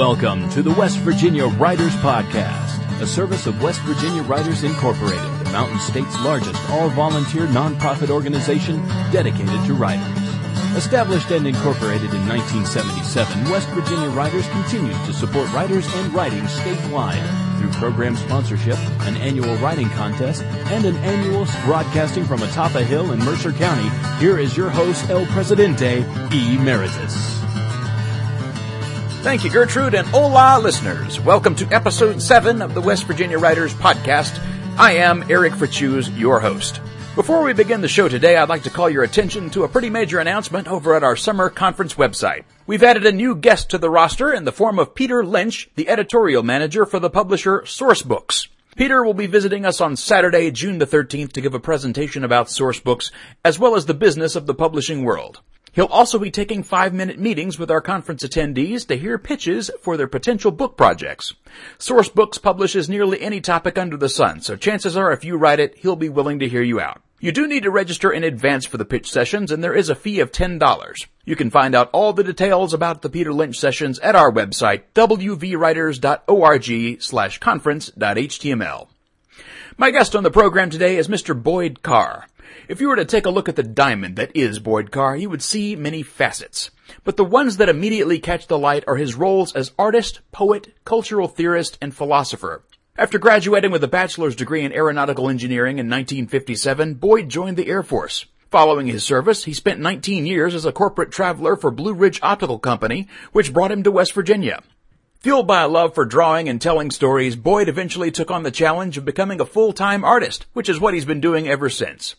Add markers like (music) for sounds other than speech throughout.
Welcome to the West Virginia Writers Podcast, a service of West Virginia Writers Incorporated, the Mountain State's largest all-volunteer nonprofit organization dedicated to writers. Established and incorporated in 1977, West Virginia Writers continues to support writers and writing statewide through program sponsorship, an annual writing contest, and an annual broadcasting from atop a hill in Mercer County. Here is your host, El Presidente, Emeritus. Thank you, Gertrude, and hola, listeners. Welcome to episode 7 of the West Virginia Writers Podcast. I am Eric Fritzius, your host. Before we begin the show today, I'd like to call your attention to a pretty major announcement over at our summer conference website. We've added a new guest to the roster in the form of Peter Lynch, the editorial manager for the publisher Sourcebooks. Peter will be visiting us on Saturday, June the 13th to give a presentation about Sourcebooks, as well as the business of the publishing world. He'll also be taking five minute meetings with our conference attendees to hear pitches for their potential book projects. Sourcebooks publishes nearly any topic under the sun, so chances are if you write it, he'll be willing to hear you out. You do need to register in advance for the pitch sessions and there is a fee of $10. You can find out all the details about the Peter Lynch sessions at our website, wvwriters.org slash conference.html. My guest on the program today is Mr. Boyd Carr. If you were to take a look at the diamond that is Boyd Carr, you would see many facets. But the ones that immediately catch the light are his roles as artist, poet, cultural theorist, and philosopher. After graduating with a bachelor's degree in aeronautical engineering in 1957, Boyd joined the Air Force. Following his service, he spent 19 years as a corporate traveler for Blue Ridge Optical Company, which brought him to West Virginia. Fueled by a love for drawing and telling stories, Boyd eventually took on the challenge of becoming a full-time artist, which is what he's been doing ever since.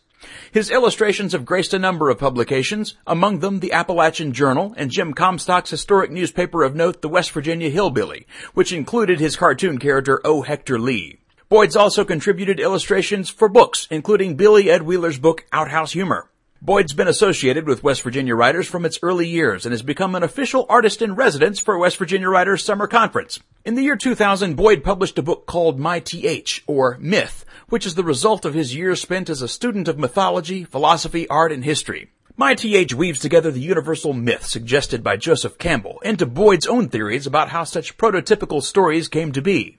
His illustrations have graced a number of publications, among them the Appalachian Journal and Jim Comstock's historic newspaper of note, the West Virginia Hillbilly, which included his cartoon character O. Hector Lee. Boyd's also contributed illustrations for books, including Billy Ed Wheeler's book Outhouse Humor. Boyd's been associated with West Virginia Writers from its early years and has become an official artist in residence for West Virginia Writers Summer Conference. In the year 2000, Boyd published a book called My TH, or Myth, which is the result of his years spent as a student of mythology, philosophy, art, and history. My TH weaves together the universal myth suggested by Joseph Campbell into Boyd's own theories about how such prototypical stories came to be.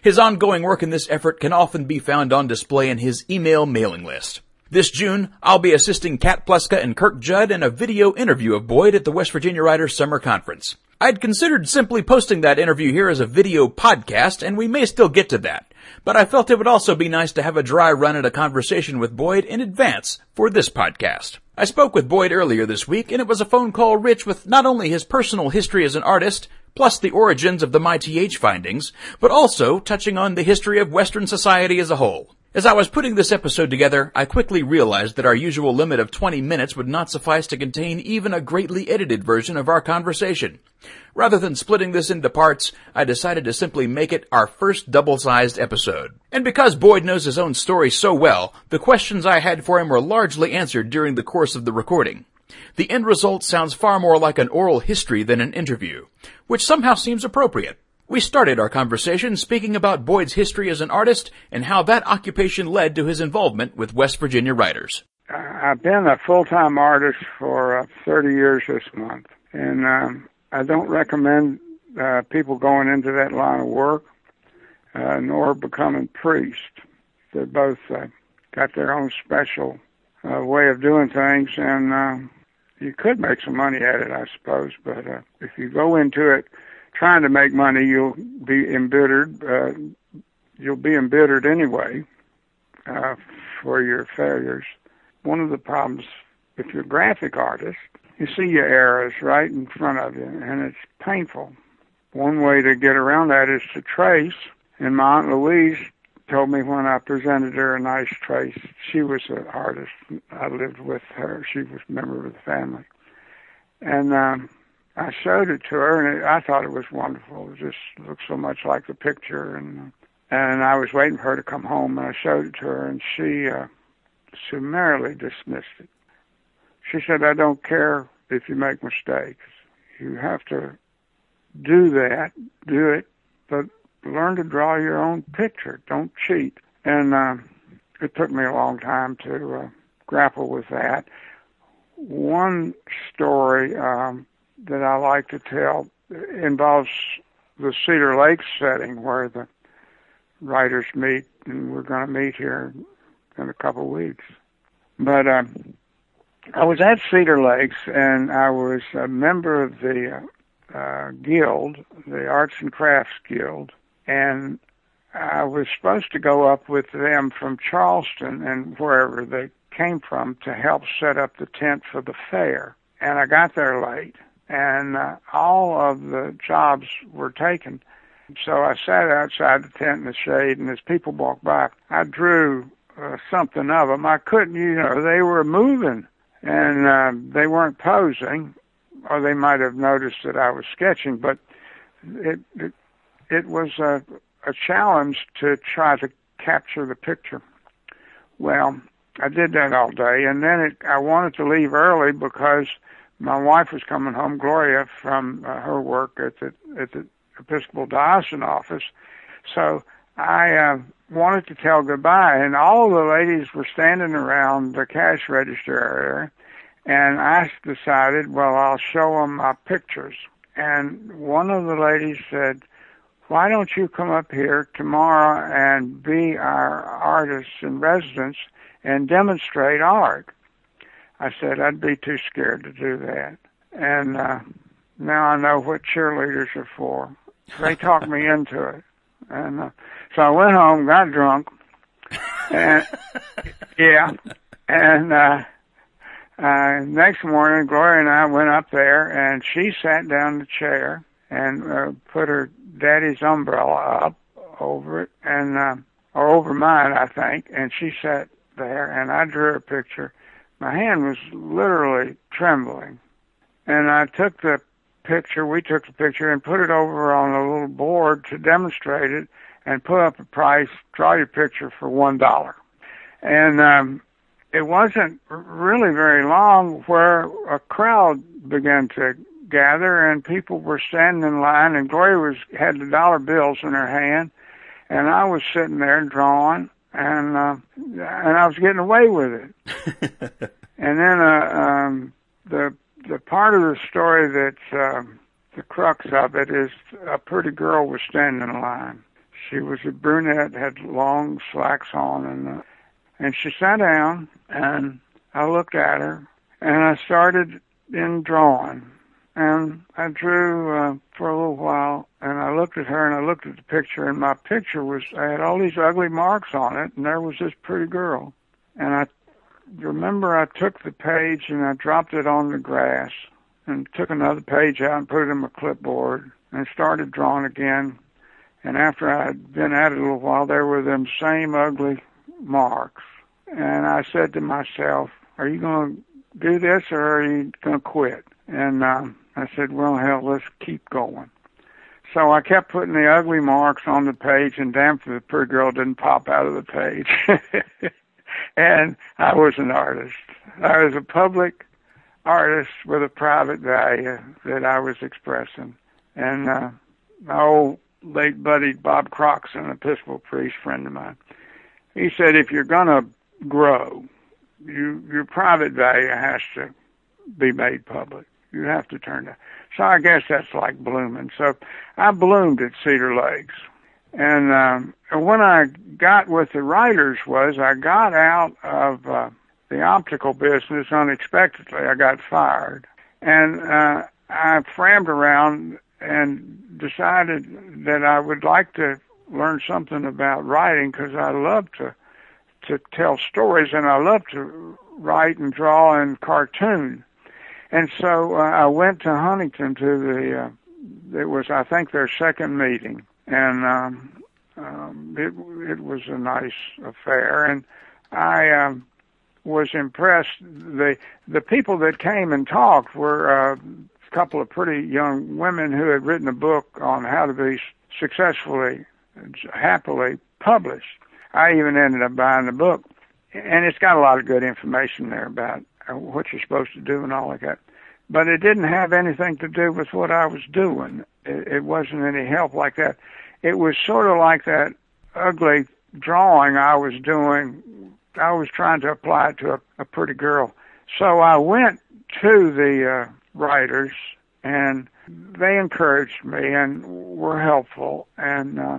His ongoing work in this effort can often be found on display in his email mailing list. This June, I'll be assisting Cat Pleska and Kirk Judd in a video interview of Boyd at the West Virginia Writers Summer Conference. I'd considered simply posting that interview here as a video podcast, and we may still get to that. But I felt it would also be nice to have a dry run at a conversation with Boyd in advance for this podcast. I spoke with Boyd earlier this week, and it was a phone call rich with not only his personal history as an artist, plus the origins of the MyTH findings, but also touching on the history of Western society as a whole. As I was putting this episode together, I quickly realized that our usual limit of 20 minutes would not suffice to contain even a greatly edited version of our conversation. Rather than splitting this into parts, I decided to simply make it our first double-sized episode. And because Boyd knows his own story so well, the questions I had for him were largely answered during the course of the recording. The end result sounds far more like an oral history than an interview, which somehow seems appropriate. We started our conversation speaking about Boyd's history as an artist and how that occupation led to his involvement with West Virginia writers. I've been a full-time artist for uh, 30 years this month, and um, I don't recommend uh, people going into that line of work, uh, nor becoming priests. They both uh, got their own special uh, way of doing things, and uh, you could make some money at it, I suppose. But uh, if you go into it trying to make money, you'll be embittered. Uh, you'll be embittered anyway uh, for your failures. One of the problems, if you're a graphic artist, you see your errors right in front of you, and it's painful. One way to get around that is to trace. And my aunt Louise told me when I presented her a nice trace. She was an artist. I lived with her. She was a member of the family. And um, I showed it to her, and it, I thought it was wonderful. It just looked so much like the picture, and and I was waiting for her to come home, and I showed it to her, and she uh, summarily dismissed it. She said, "I don't care if you make mistakes. You have to do that, do it, but learn to draw your own picture. Don't cheat." And uh, it took me a long time to uh, grapple with that. One story. Um, that I like to tell involves the Cedar Lake setting where the writers meet, and we're going to meet here in a couple of weeks. But um, I was at Cedar Lakes, and I was a member of the uh, uh, guild, the Arts and Crafts Guild, and I was supposed to go up with them from Charleston and wherever they came from to help set up the tent for the fair. And I got there late, and uh, all of the jobs were taken. So I sat outside the tent in the shade, and as people walked by, I drew uh, something of them. I couldn't, you know, they were moving, and uh, they weren't posing, or they might have noticed that I was sketching, but it it, it was a, a challenge to try to capture the picture. Well, I did that all day, and then it, I wanted to leave early because my wife was coming home, Gloria, from uh, her work at the at the Episcopal Diocesan office. So I uh, wanted to tell goodbye, and all the ladies were standing around the cash register area, and I decided, well, I'll show them my pictures. And one of the ladies said, why don't you come up here tomorrow and be our artist in residence and demonstrate art? I said, I'd be too scared to do that. And uh, now I know what cheerleaders are for. They talked me (laughs) into it. And uh, so I went home, got drunk, and (laughs) yeah, and uh, uh, next morning, Gloria and I went up there, and she sat down in the chair and uh, put her daddy's umbrella up over it, and uh, or over mine, I think, and she sat there, and I drew a picture. My hand was literally trembling, and I took the picture. We took the picture and put it over on a little board to demonstrate it, and put up a price. Draw your picture for one dollar, and um, it wasn't really very long where a crowd began to gather and people were standing in line and Gloria was had the dollar bills in her hand and I was sitting there drawing and uh, and I was getting away with it. (laughs) and then uh, um, the the part of the story that's uh, the crux of it is a pretty girl was standing in line. She was a brunette, had long slacks on, and uh, and she sat down, and I looked at her, and I started in drawing, and I drew uh, for a little while, and I looked at her, and I looked at the picture, and my picture was I had all these ugly marks on it, and there was this pretty girl, and I remember I took the page and I dropped it on the grass, and took another page out and put it in my clipboard, and started drawing again. And after I had been at it a little while, there were them same ugly marks. And I said to myself, are you going to do this or are you going to quit? And um, I said, well, hell, let's keep going. So I kept putting the ugly marks on the page, and damn the pretty girl didn't pop out of the page. (laughs) and I was an artist. I was a public artist with a private value that I was expressing. And uh, my old late buddy Bob Croxon, Episcopal priest friend of mine, he said if you're going to grow, you your private value has to be made public. You have to turn that. So I guess that's like blooming. So I bloomed at Cedar Lakes. And um, when I got with the writers was I got out of uh, the optical business unexpectedly. I got fired, and uh, I framed around and decided that I would like to learn something about writing because I love to to tell stories and I love to write and draw and cartoon. And so uh, I went to Huntington to the, uh, it was, I think, their second meeting. And um, um, it, it was a nice affair. And I um, was impressed. The, the people that came and talked were uh, a couple of pretty young women who had written a book on how to be successfully, happily published. I even ended up buying the book. And it's got a lot of good information there about uh, what you're supposed to do and all like that. But it didn't have anything to do with what I was doing. It, it wasn't any help like that. It was sort of like that ugly drawing I was doing. I was trying to apply it to a, a pretty girl. So I went to the uh, writers and they encouraged me and were helpful. And uh,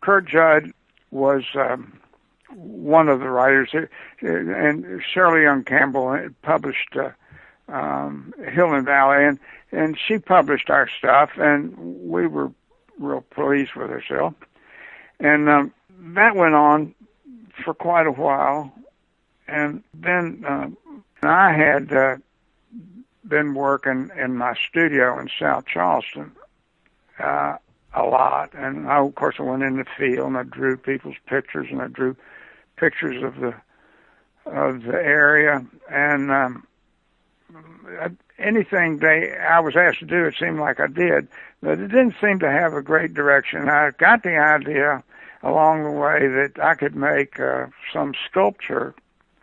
Kirk Judd was um, one of the writers, and Shirley Young Campbell published uh, um, Hill and Valley, and and she published our stuff, and we were real pleased with ourselves. And um, that went on for quite a while, and then uh, I had uh, been working in my studio in South Charleston uh, a lot, and I, of course I went in the field and I drew people's pictures and I drew pictures of the of the area. And um, anything they I was asked to do, it seemed like I did, but it didn't seem to have a great direction. I got the idea along the way that I could make uh, some sculpture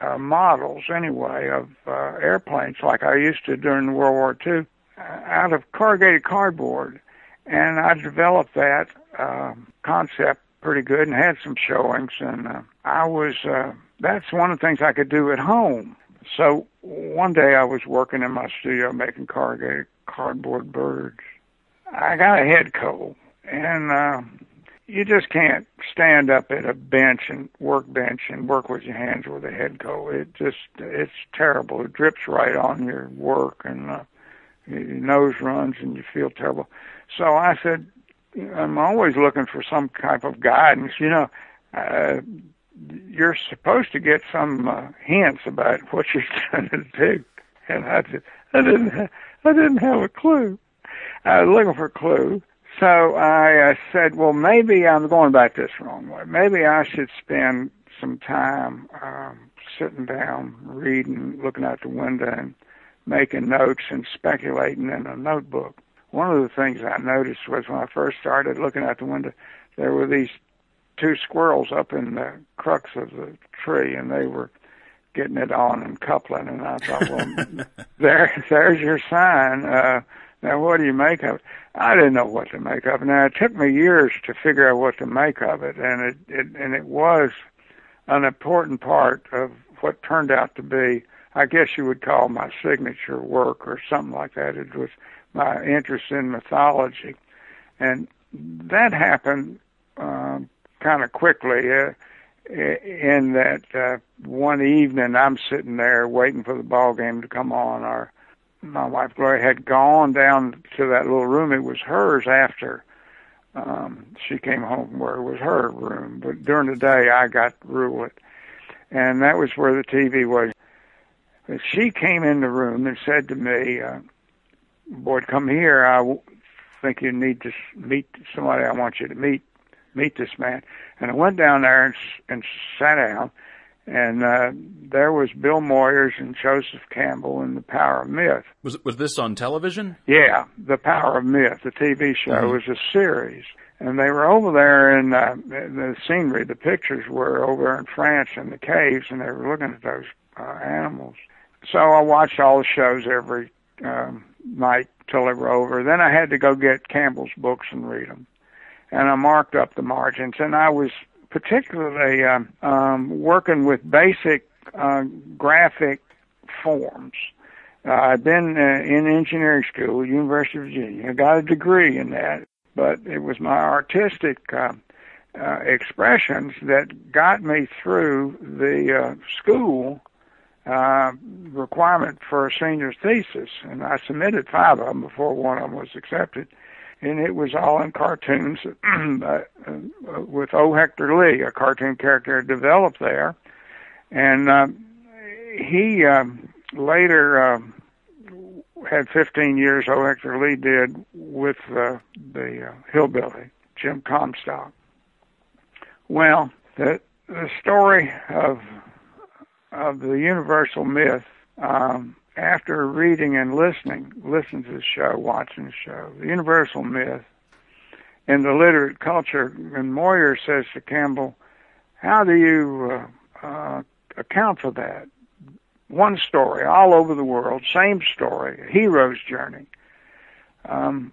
uh, models anyway of uh, airplanes like I used to during World War II uh, out of corrugated cardboard. And I developed that uh, concept pretty good and had some showings. And uh, I was, uh, that's one of the things I could do at home. So one day I was working in my studio making corrugated cardboard birds. I got a head cold and uh, you just can't stand up at a bench and workbench and work with your hands with a head cold. It just it's terrible. It drips right on your work and uh, your nose runs and you feel terrible. So I said, I'm always looking for some type of guidance. You know, uh, you're supposed to get some uh, hints about what you're (laughs) trying to do, and I, just, I didn't, ha- I didn't have a clue. I was looking for a clue, so I uh, said, well, maybe I'm going about this wrong way. Maybe I should spend some time um, sitting down, reading, looking out the window, and making notes and speculating in a notebook. One of the things I noticed was when I first started looking out the window, there were these two squirrels up in the crux of the tree, and they were getting it on and coupling. And I thought, well, (laughs) there, there's your sign. Uh, now, what do you make of it? I didn't know what to make of it. Now, it took me years to figure out what to make of it, and it, it and it was an important part of what turned out to be, I guess you would call my signature work or something like that. It was my interest in mythology, and that happened kind of quickly. Uh, in that uh, one evening, I'm sitting there waiting for the ball game to come on, or my wife Gloria had gone down to that little room. It was hers after um, she came home, where it was her room. But during the day, I got to rule it, and that was where the TV was. But she came in the room and said to me, uh, "Boyd, come here. I think you need to meet somebody. I want you to meet meet this man." And I went down there and, and sat down and uh, there was Bill Moyers and Joseph Campbell in The Power of Myth. Was was this on television? Yeah, The Power of Myth, the TV show, mm-hmm. was a series, and they were over there in uh, the scenery. The pictures were over in France in the caves, and they were looking at those uh, animals. So I watched all the shows every um, night till they were over. Then I had to go get Campbell's books and read them, and I marked up the margins, and I was particularly um, um, working with basic uh, graphic forms. Uh, I've been uh, in engineering school, University of Virginia. I got a degree in that, but it was my artistic uh, uh, expressions that got me through the uh, school uh, requirement for a senior thesis, and I submitted five of them before one of them was accepted and it was all in cartoons (clears throat) uh, with O. Hector Lee, a cartoon character developed there, and uh, he uh, later uh, had 15 years. O. Hector Lee did with uh, the uh, hillbilly Jim Comstock. Well, the the story of of the universal myth um, after reading and listening, listen to the show, watching the show, the universal myth in the literate culture, and Moyer says to Campbell, how do you uh, uh, account for that? One story all over the world, same story, hero's journey, um,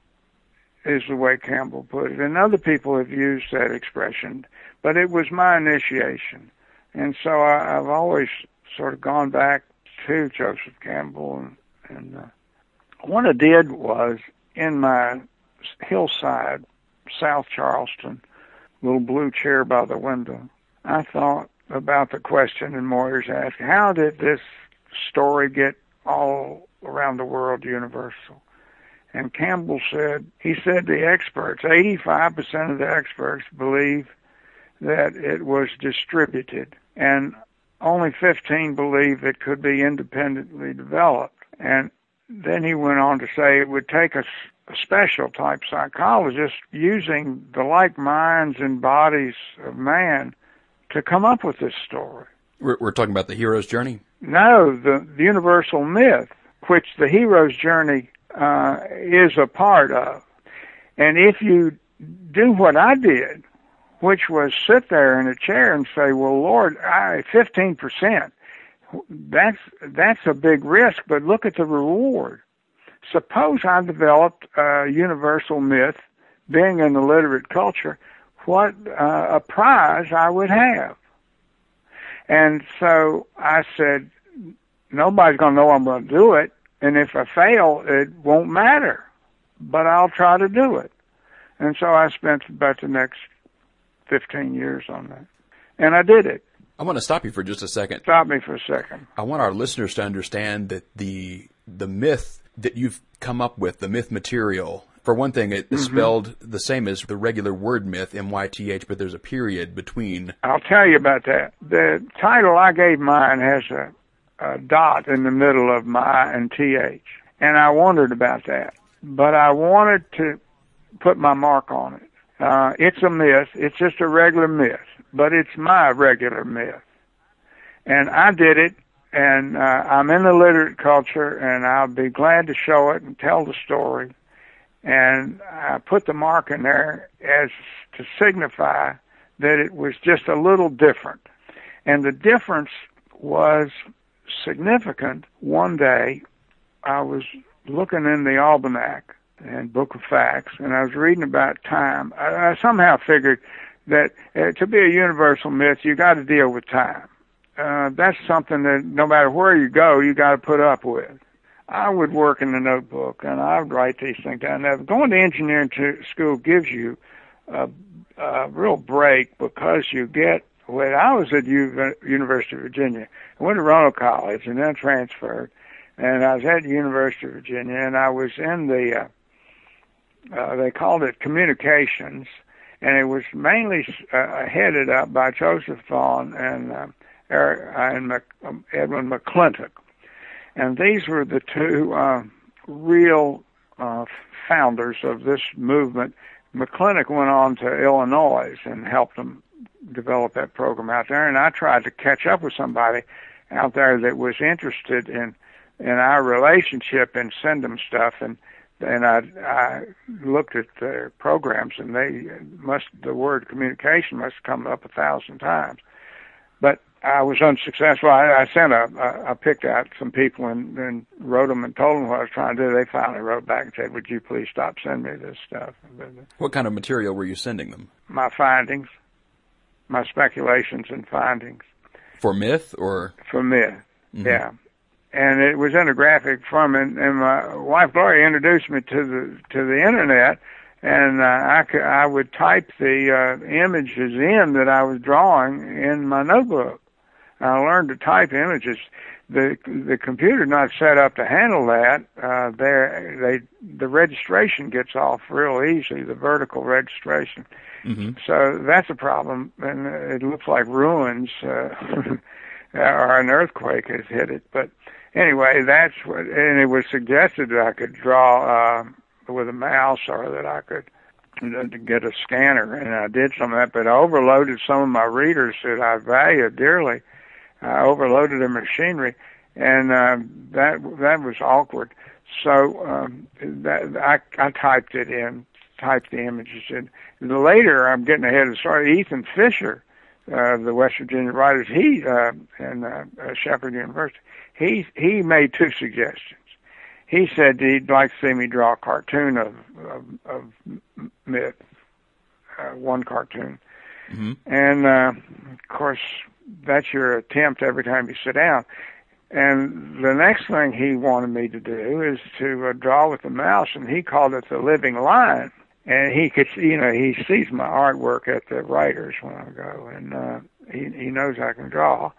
is the way Campbell put it. And other people have used that expression, but it was my initiation. And so I, I've always sort of gone back to Joseph Campbell, and, and uh, what I did was in my hillside, South Charleston, little blue chair by the window, I thought about the question and Moyers asked, how did this story get all around the world universal? And Campbell said, he said the experts, 85% of the experts believe that it was distributed and only 15 believe it could be independently developed. And then he went on to say it would take a, a special type psychologist using the like minds and bodies of man to come up with this story. We're, we're talking about the hero's journey? No, the, the universal myth, which the hero's journey uh, is a part of. And if you do what I did, which was sit there in a chair and say, "Well, Lord, I 15%. That's that's a big risk, but look at the reward." Suppose I developed a universal myth, being in the literate culture, what uh, a prize I would have. And so I said, nobody's going to know I'm going to do it, and if I fail, it won't matter, but I'll try to do it. And so I spent about the next 15 years on that. And I did it. I want to stop you for just a second. Stop me for a second. I want our listeners to understand that the the myth that you've come up with, the myth material, for one thing, it's mm-hmm. spelled the same as the regular word myth, M-Y-T-H, but there's a period between. I'll tell you about that. The title I gave mine has a, a dot in the middle of my and T-H. And I wondered about that. But I wanted to put my mark on it. Uh, it's a myth. It's just a regular myth, but it's my regular myth. And I did it, and uh, I'm in the literate culture, and I'll be glad to show it and tell the story. And I put the mark in there as to signify that it was just a little different. And the difference was significant. One day, I was looking in the almanac and Book of Facts, and I was reading about time. I, I somehow figured that uh, to be a universal myth, you got to deal with time. Uh, that's something that no matter where you go, you got to put up with. I would work in the notebook and I would write these things down. Now, going to engineering to school gives you a, a real break because you get. When I was at U- University of Virginia, I went to Roanoke College and then transferred, and I was at University of Virginia, and I was in the uh, uh, they called it communications, and it was mainly uh, headed up by Joseph Vaughn and uh, Eric, uh, and um, Edwin McClintock, and these were the two uh, real uh, founders of this movement. McClintock went on to Illinois and helped them develop that program out there, and I tried to catch up with somebody out there that was interested in in our relationship and send them stuff and and I, I looked at their programs, and they must the word communication must come up a thousand times, but I was unsuccessful. I, I sent a, I, I picked out some people and, and wrote them and told them what I was trying to do. They finally wrote back and said, "Would you please stop sending me this stuff?" What kind of material were you sending them? My findings, my speculations and findings. For myth or for myth, mm-hmm. yeah and it was in a graphic form. And, and my wife Gloria introduced me to the to the internet, and uh, I could, I would type the uh, images in that I was drawing in my notebook. I learned to type images. The the computer not set up to handle that. Uh, there they the registration gets off real easy. The vertical registration. Mm-hmm. So that's a problem, and it looks like ruins uh, (laughs) or an earthquake has hit it. But anyway, that's what, and it was suggested that I could draw uh, with a mouse or that I could get a scanner, and I did some of that, but I overloaded some of my readers that I value dearly. I overloaded the machinery, and uh, that that was awkward. So um, that I, I typed it in, typed the images in. Later, I'm getting ahead of story. Ethan Fischer, uh, the West Virginia writers, he uh, and uh, Shepherd University, he he made two suggestions. He said he'd like to see me draw a cartoon of of, of myth, uh, one cartoon, mm-hmm. and uh, of course that's your attempt every time you sit down. And the next thing he wanted me to do is to uh, draw with the mouse, and he called it the living line. And he could, you know, he sees my artwork at the writers when I go, and uh, he he knows I can draw.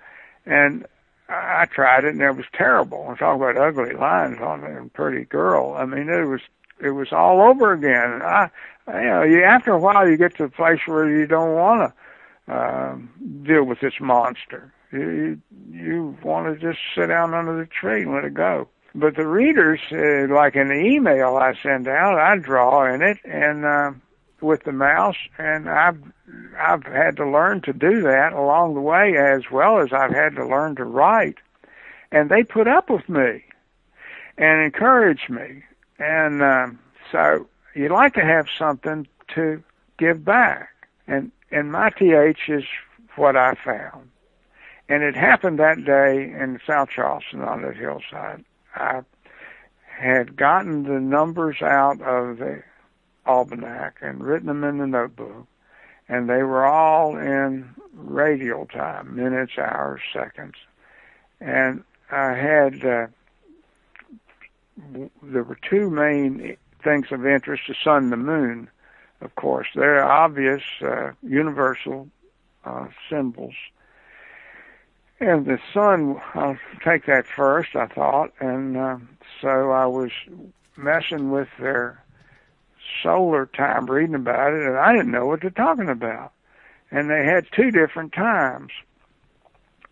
And I tried it, and it was terrible. I'm talking about ugly lines on a pretty girl. I mean, it was it was all over again. I, you know, you, after a while, you get to a place where you don't want to um, deal with this monster. You you want to just sit down under the tree and let it go. But the readers, uh, like in the email I send out, I draw in it and uh, with the mouse, and I've I've had to learn to do that along the way, as well as I've had to learn to write. And they put up with me and encourage me, and uh, so you like to have something to give back, and and my th is what I found. And it happened that day in South Charleston on the hillside. I had gotten the numbers out of the almanac and written them in the notebook, and they were all in radial time, minutes, hours, seconds. And I had, uh, there were two main things of interest, the sun and the moon, of course. They're obvious, uh, universal uh, symbols and the sun, I'll take that first, I thought, and uh, so I was messing with their solar time, reading about it, and I didn't know what they're talking about. And they had two different times,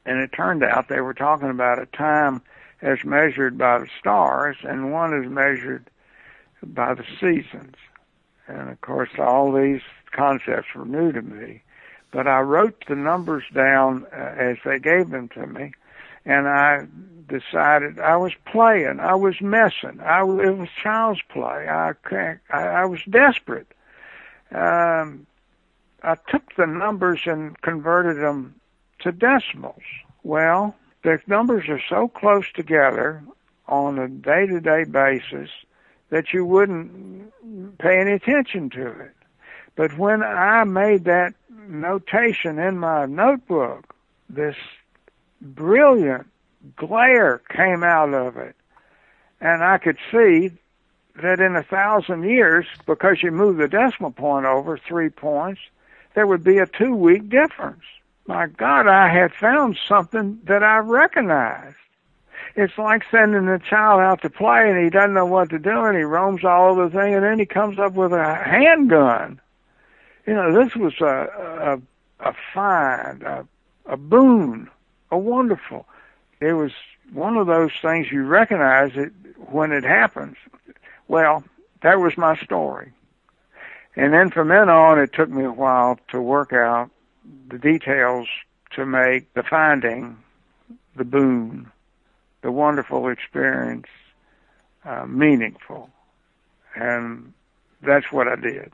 and it turned out they were talking about a time as measured by the stars, and one is measured by the seasons. And of course, all these concepts were new to me but I wrote the numbers down uh, as they gave them to me, and I decided I was playing, I was messing, I it was child's play. I I, I was desperate. Um, I took the numbers and converted them to decimals. Well, the numbers are so close together on a day-to-day basis that you wouldn't pay any attention to it. But when I made that notation in my notebook, this brilliant glare came out of it. And I could see that in a thousand years, because you move the decimal point over three points, there would be a two week difference. My God, I had found something that I recognized. It's like sending a child out to play and he doesn't know what to do and he roams all over the thing and then he comes up with a handgun you know, this was a a, a find, a, a boon, a wonderful. It was one of those things you recognize it when it happens. Well, that was my story. And then from then on, it took me a while to work out the details to make the finding, the boon, the wonderful experience uh, meaningful. And that's what I did.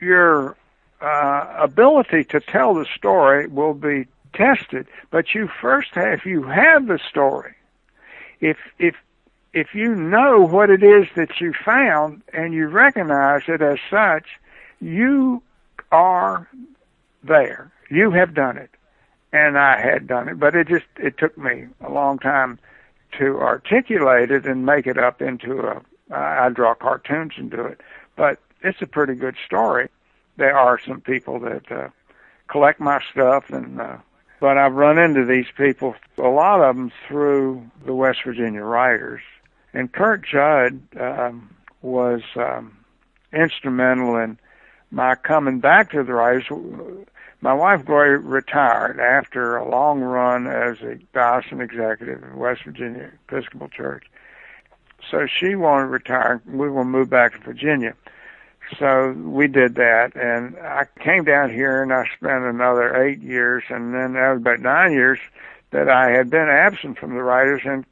Your uh, ability to tell the story will be tested. But you first have, if you have the story, if if if you know what it is that you found and you recognize it as such, you are there. You have done it, and I had done it. But it just it took me a long time to articulate it and make it up into a. I draw cartoons and do it, but it's a pretty good story there are some people that uh, collect my stuff, and uh, but I've run into these people, a lot of them through the West Virginia writers, and Kirk Judd um, was um, instrumental in my coming back to the writers. My wife Gloria retired after a long run as a diocesan executive in West Virginia Episcopal Church. So she wanted to retire. We will move back to Virginia. So we did that, and I came down here and I spent another eight years, and then that was about nine years that I had been absent from the writers. And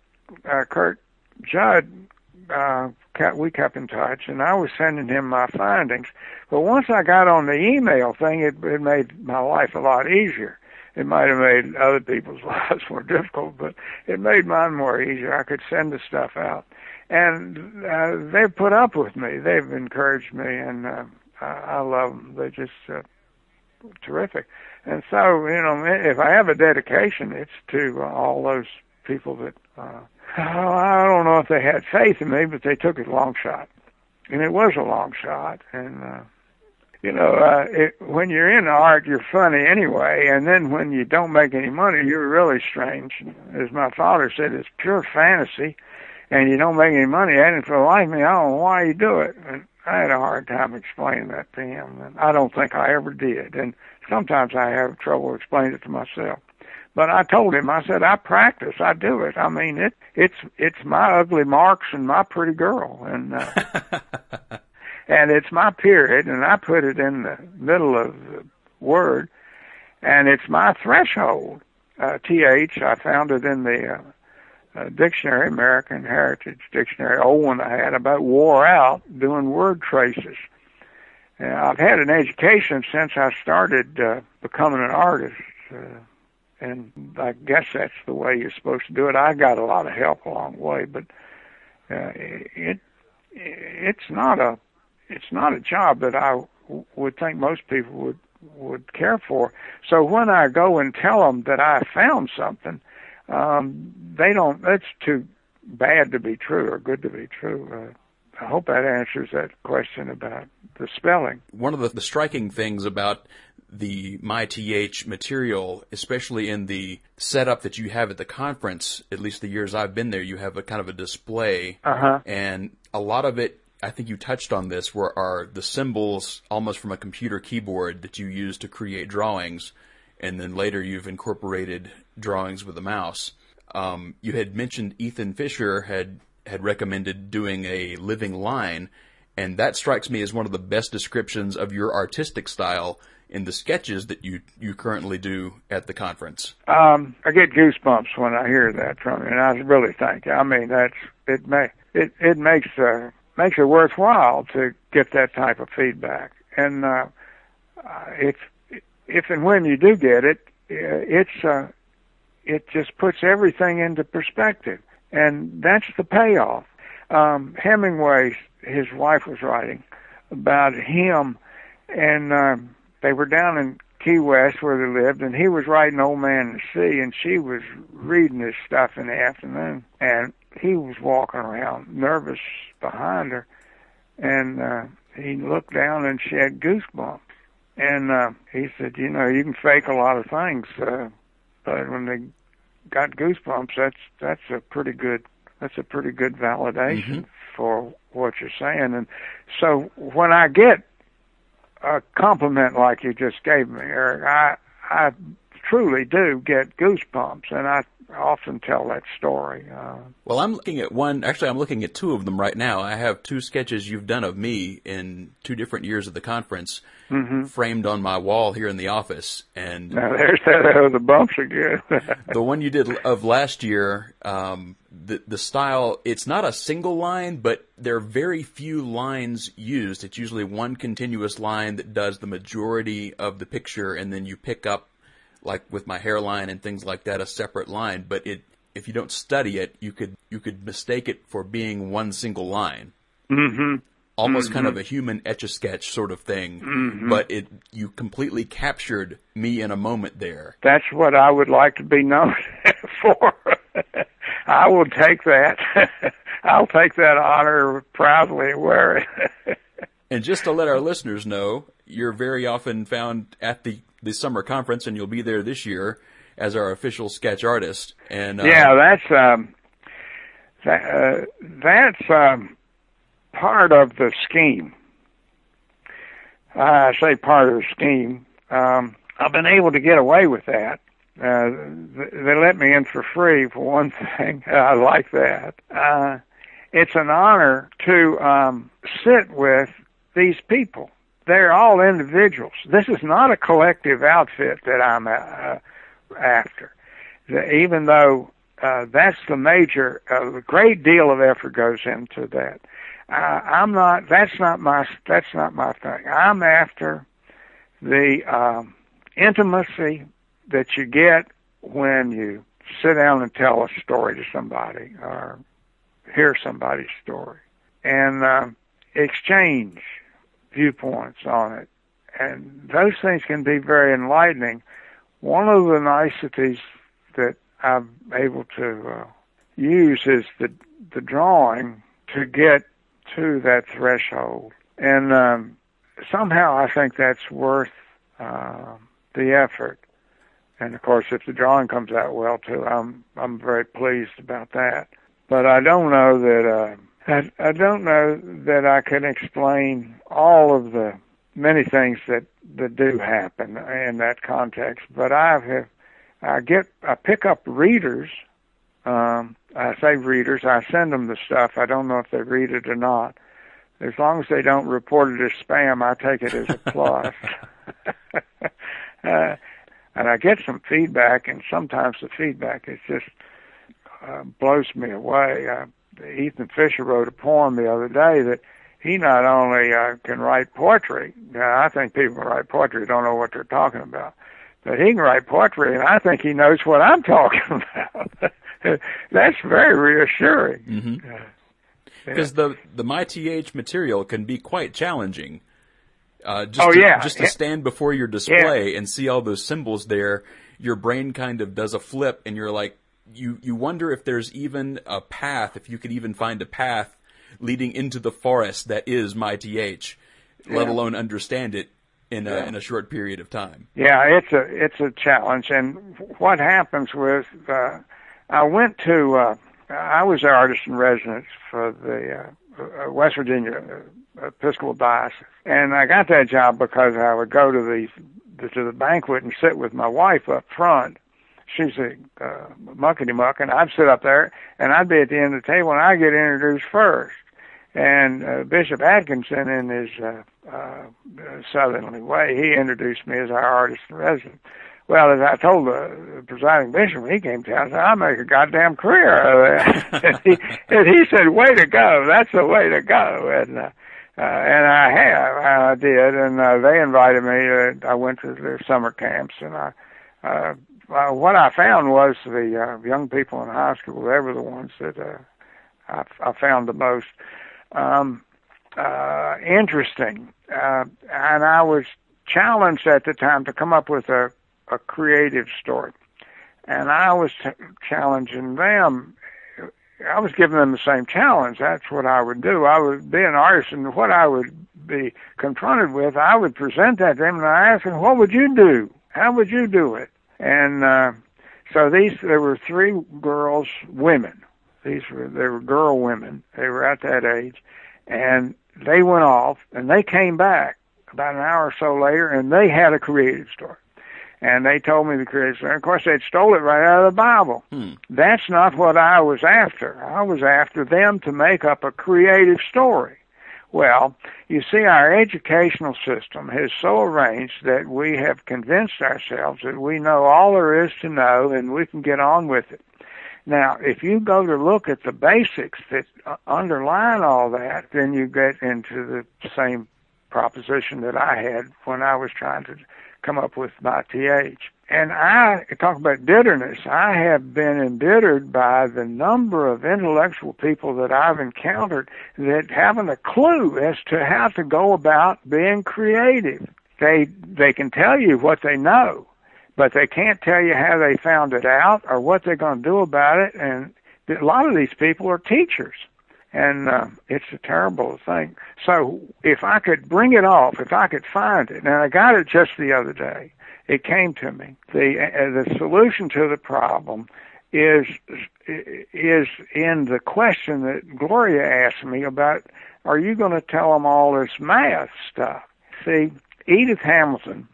uh, Kirk Judd, uh, we kept in touch, and I was sending him my findings. But once I got on the email thing, it, it made my life a lot easier. It might have made other people's (laughs) lives more difficult, but it made mine more easier. I could send the stuff out and uh, they've put up with me. They've encouraged me, and uh, I, I love them. They're just uh, terrific. And so, you know, if I have a dedication, it's to uh, all those people that uh, I don't know if they had faith in me, but they took a long shot, and it was a long shot. And uh, you know, uh, it, when you're in art, you're funny anyway, and then when you don't make any money, you're really strange. As my father said, it's pure fantasy, and you don't make any money. And for the life of me, I don't know why you do it. And I had a hard time explaining that to him, and I don't think I ever did. And sometimes I have trouble explaining it to myself. But I told him, I said, I practice, I do it. I mean, it, it's, it's my ugly marks and my pretty girl. And, uh, (laughs) and it's my period and I put it in the middle of the word and it's my threshold. Uh, TH, I found it in the, uh, uh, dictionary, American Heritage Dictionary, old one I had about wore out doing word traces. And I've had an education since I started uh, becoming an artist. Uh, and I guess that's the way you're supposed to do it. I got a lot of help along the way, but uh, it it's not a it's not a job that I w- would think most people would would care for. So when I go and tell them that I found something, um, they don't. That's too bad to be true or good to be true. Uh, I hope that answers that question about the spelling. One of the, the striking things about the MyTH material, especially in the setup that you have at the conference, at least the years I've been there, you have a kind of a display. Uh-huh. And a lot of it, I think you touched on this, where are the symbols almost from a computer keyboard that you use to create drawings. And then later you've incorporated drawings with a mouse. Um, you had mentioned Ethan Fischer had had recommended doing a living line, and that strikes me as one of the best descriptions of your artistic style in the sketches that you you currently do at the conference. Um, I get goosebumps when I hear that from you, and I really thank you. I mean, that's it. May it it makes uh, makes it worthwhile to get that type of feedback, and uh, if if and when you do get it, it's uh, it just puts everything into perspective and that's the payoff. Um, Hemingway, his wife was writing about him, and um, they were down in Key West where they lived, and he was writing Old Man and Sea, and she was reading his stuff in the afternoon, and he was walking around nervous behind her, and uh, he looked down and she had goosebumps. And uh, he said, you know, you can fake a lot of things, uh, but when they got goosebumps, that's that's a pretty good that's a pretty good validation mm-hmm. for what you're saying. And so when I get a compliment like you just gave me, Eric, I I truly do get goosebumps, and I often tell that story. Uh, well, I'm looking at one. Actually, I'm looking at two of them right now. I have two sketches you've done of me in two different years of the conference, mm-hmm. framed on my wall here in the office. And now there's that uh, the bumps again. (laughs) the one you did of last year, um, the the style. It's not a single line, but there are very few lines used. It's usually one continuous line that does the majority of the picture, and then you pick up like with my hairline and things like that, a separate line. But it, if you don't study it, you could you could mistake it for being one single line. Mm-hmm. Almost mm-hmm. kind of a human etch a sketch sort of thing, mm-hmm. but it you completely captured me in a moment there. That's what I would like to be known (laughs) for. (laughs) I will take that. (laughs) I'll take that honor proudly and wear it. and just to let our listeners know, you're very often found at the the summer conference, and you'll be there this year as our official sketch artist. And uh, yeah, that's um, that, uh, that's um, part of the scheme. I say part of the scheme. Um, I've been able to get away with that. Uh, they let me in for free for one (laughs) thing. I like that. Uh, it's an honor to um, sit with these people they're all individuals. This is not a collective outfit that I'm uh, after. Even though uh, that's the major, uh, a great deal of effort goes into that. Uh, I'm not. That's not my. That's not my thing. I'm after the um, intimacy that you get when you sit down and tell a story to somebody or hear somebody's story and uh, exchange viewpoints on it. And those things can be very enlightening. One of the niceties that I'm able to uh, use is the the drawing to get to that threshold, and um, somehow I think that's worth uh, the effort. And of course, if the drawing comes out well too, I'm I'm very pleased about that. But I don't know that uh, I, I don't know that I can explain all of the many things that that do happen in that context. But I have I get I pick up readers. Um, I say readers. I send them the stuff. I don't know if they read it or not. As long as they don't report it as spam, I take it as a plus. (laughs) (laughs) uh, and I get some feedback, and sometimes the feedback is just uh, blows me away. Uh, Ethan Fischer wrote a poem the other day that he not only uh, can write poetry. Now, I think people who write poetry don't know what they're talking about, but he can write poetry, and I think he knows what I'm (laughs) talking about. (laughs) That's very reassuring. Mm-hmm. Because yeah. the the my th material can be quite challenging. Uh, just oh to, yeah, just to stand before your display yeah. and see all those symbols there, your brain kind of does a flip, and you're like, you you wonder if there's even a path, if you could even find a path leading into the forest that is my th, yeah. let alone understand it in a, in a short period of time. Yeah, it's a it's a challenge, and what happens with uh, I went to uh, I was the artist in residence for the uh, West Virginia Episcopal Diocese, and I got that job because I would go to the to the banquet and sit with my wife up front. She's a uh, muckety muck, and I'd sit up there, and I'd be at the end of the table, and I'd get introduced first. And uh, Bishop Atkinson, in his uh, uh, southerly way, he introduced me as our artist in residence. Well, as I told the presiding bishop when he came to town, I said, I'll make a goddamn career out of that. (laughs) and, he, and he said, way to go. That's the way to go. And, uh, uh, and I have, and I did, and uh, they invited me. Uh, I went to their summer camps, and I, uh, uh, what I found was the uh, young people in high school. They were the ones that uh, I, I found the most um, uh, interesting, uh, and I was challenged at the time to come up with a, a creative story, and I was t- challenging them I was giving them the same challenge. That's what I would do. I would be an artist, and what I would be confronted with, I would present that to them, and I ask them, "What would you do? How would you do it?" And uh, so these, there were three girls, women. These were they were girl women. They were at that age, and they went off, and they came back about an hour or so later, and they had a creative story and they told me the creation. Of course, they'd stole it right out of the Bible. Hmm. That's not what I was after. I was after them to make up a creative story. Well, you see, our educational system is so arranged that we have convinced ourselves that we know all there is to know and we can get on with it. Now, if you go to look at the basics that underline all that, then you get into the same proposition that I had when I was trying to come up with my th. And I talk about bitterness. I have been embittered by the number of intellectual people that I've encountered that haven't a clue as to how to go about being creative. They they can tell you what they know, but they can't tell you how they found it out or what they're going to do about it. And a lot of these people are teachers and uh, it's a terrible thing. So if I could bring it off, if I could find it, and I got it just the other day, it came to me. The uh, the solution to the problem is is in the question that Gloria asked me about. Are you going to tell them all this math stuff? See, Edith Hamilton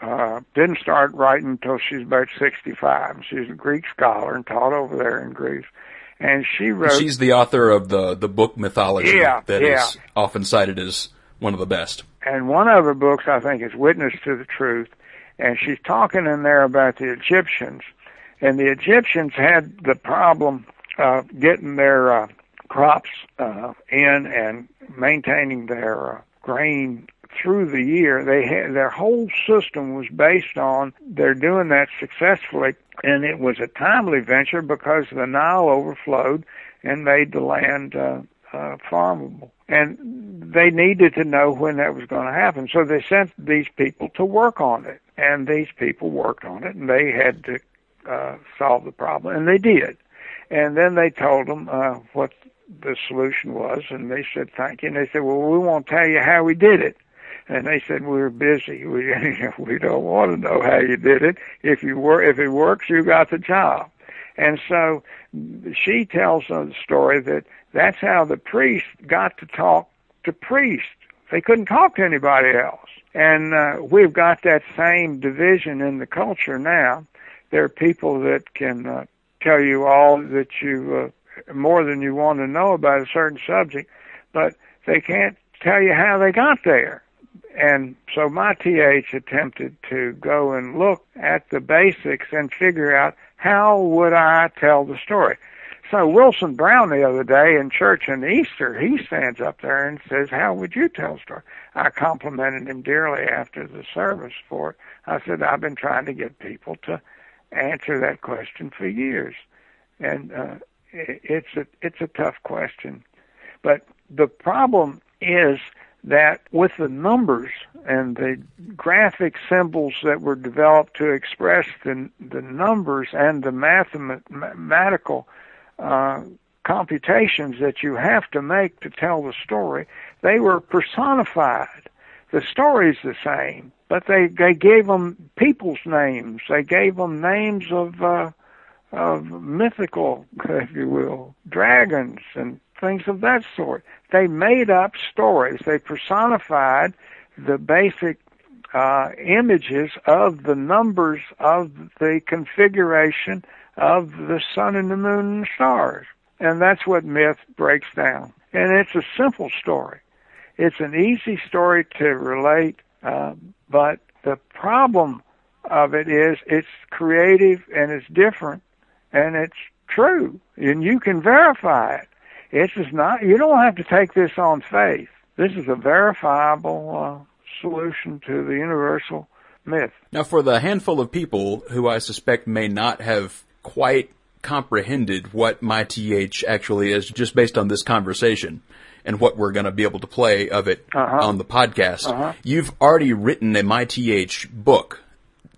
uh, didn't start writing until she's about 65. She's a Greek scholar and taught over there in Greece and she wrote. She's the author of the the book Mythology yeah, that yeah. is often cited as one of the best. And one of her books, I think, is Witness to the Truth, and she's talking in there about the Egyptians, and the Egyptians had the problem of getting their uh, crops uh, in and maintaining their uh, grain through the year. They had their whole system was based on they're doing that successfully, and it was a timely venture because the Nile overflowed and made the land uh, uh, farmable. And they needed to know when that was going to happen, so they sent these people to work on it. And these people worked on it, and they had to uh, solve the problem, and they did. And then they told them uh, what the solution was, and they said thank you. And they said, well, we won't tell you how we did it. And they said we were busy. (laughs) We we don't want to know how you did it. If you were, if it works, you got the job. And so she tells the story that that's how the priest got to talk to priests. They couldn't talk to anybody else. And uh, we've got that same division in the culture now. There are people that can uh, tell you all that you uh, more than you want to know about a certain subject, but they can't tell you how they got there. And so my TH attempted to go and look at the basics and figure out how would I tell the story. So Wilson Brown the other day in church in Easter, he stands up there and says, "How would you tell a story?" I complimented him dearly after the service for it. I said, "I've been trying to get people to answer that question for years, and uh, it's a it's a tough question, but the problem is that with the numbers and the graphic symbols that were developed to express the, the numbers and the mathematical uh, computations that you have to make to tell the story, they were personified. The story's the same, but they they gave them people's names. They gave them names of uh, of mythical, (laughs) if you will, dragons and things of that sort. They made up stories. They personified the basic uh, images of the numbers of the configuration of the sun and the moon and the stars. And that's what myth breaks down. And it's a simple story. It's an easy story to relate, uh, but the problem of it is it's creative and it's different and it's true and you can verify it. It's just not, you don't have to take this on faith. This is a verifiable uh, solution to the universal myth. Now, for the handful of people who I suspect may not have quite comprehended what my TH actually is just based on this conversation and what we're going to be able to play of it uh-huh. on the podcast, uh-huh. you've already written a my TH book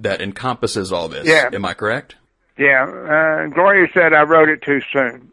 that encompasses all this. Yeah. Am I correct? Yeah. Uh, Gloria said I wrote it too soon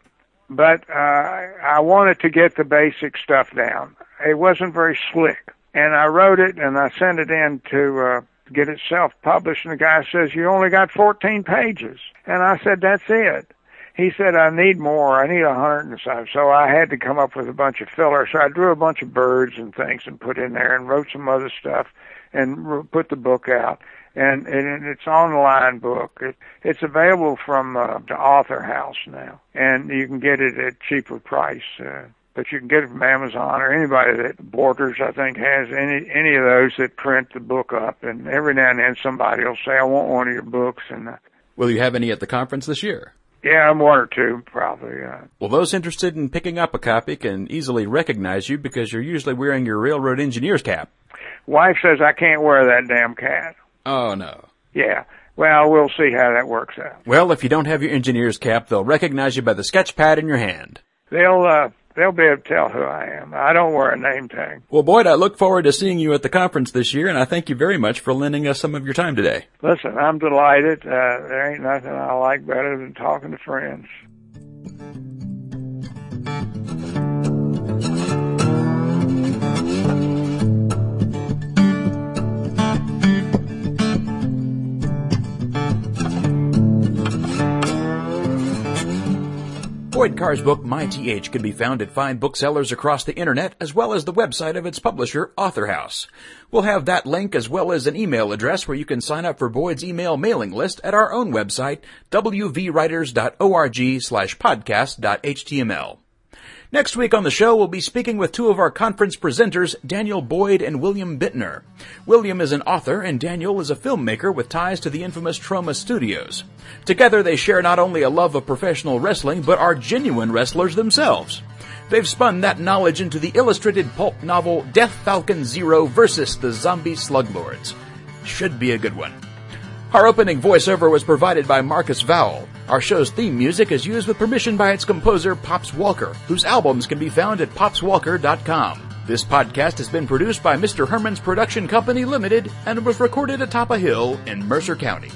but uh, I wanted to get the basic stuff down. It wasn't very slick, and I wrote it and I sent it in to uh, get it self-published. And the guy says, "You only got 14 pages," and I said, "That's it." He said, "I need more. I need a hundred and something." So I had to come up with a bunch of filler. So I drew a bunch of birds and things and put in there, and wrote some other stuff, and put the book out and, and it's online book. It, it's available from uh, the Author House now, and you can get it at cheaper price. Uh, but you can get it from Amazon or anybody that Borders, I think, has any any of those that print the book up. And every now and then somebody will say, "I want one of your books." And uh, will you have any at the conference this year? Yeah, I'm one or two, probably. Uh, well, those interested in picking up a copy can easily recognize you because you're usually wearing your railroad engineer's cap. Wife says I can't wear that damn cap. Oh no. Yeah. Well, we'll see how that works out. Well, if you don't have your engineer's cap, they'll recognize you by the sketch pad in your hand. They'll uh they'll be able to tell who I am. I don't wear a name tag. Well, Boyd, I look forward to seeing you at the conference this year, and I thank you very much for lending us some of your time today. Listen, I'm delighted. Uh, there ain't nothing I like better than talking to friends. Boyd Carr's book, My TH, can be found at fine booksellers across the internet, as well as the website of its publisher, AuthorHouse. We'll have that link as well as an email address where you can sign up for Boyd's email mailing list at our own website, wvwriters.org slash podcast.html. Next week on the show, we'll be speaking with two of our conference presenters, Daniel Boyd and William Bittner. William is an author and Daniel is a filmmaker with ties to the infamous Troma Studios. Together they share not only a love of professional wrestling, but are genuine wrestlers themselves. They've spun that knowledge into the illustrated pulp novel Death Falcon Zero versus the Zombie Sluglords. Should be a good one. Our opening voiceover was provided by Marcus Vowell. Our show's theme music is used with permission by its composer, Pops Walker, whose albums can be found at popswalker.com. This podcast has been produced by Mr. Herman's Production Company Limited and was recorded atop a hill in Mercer County.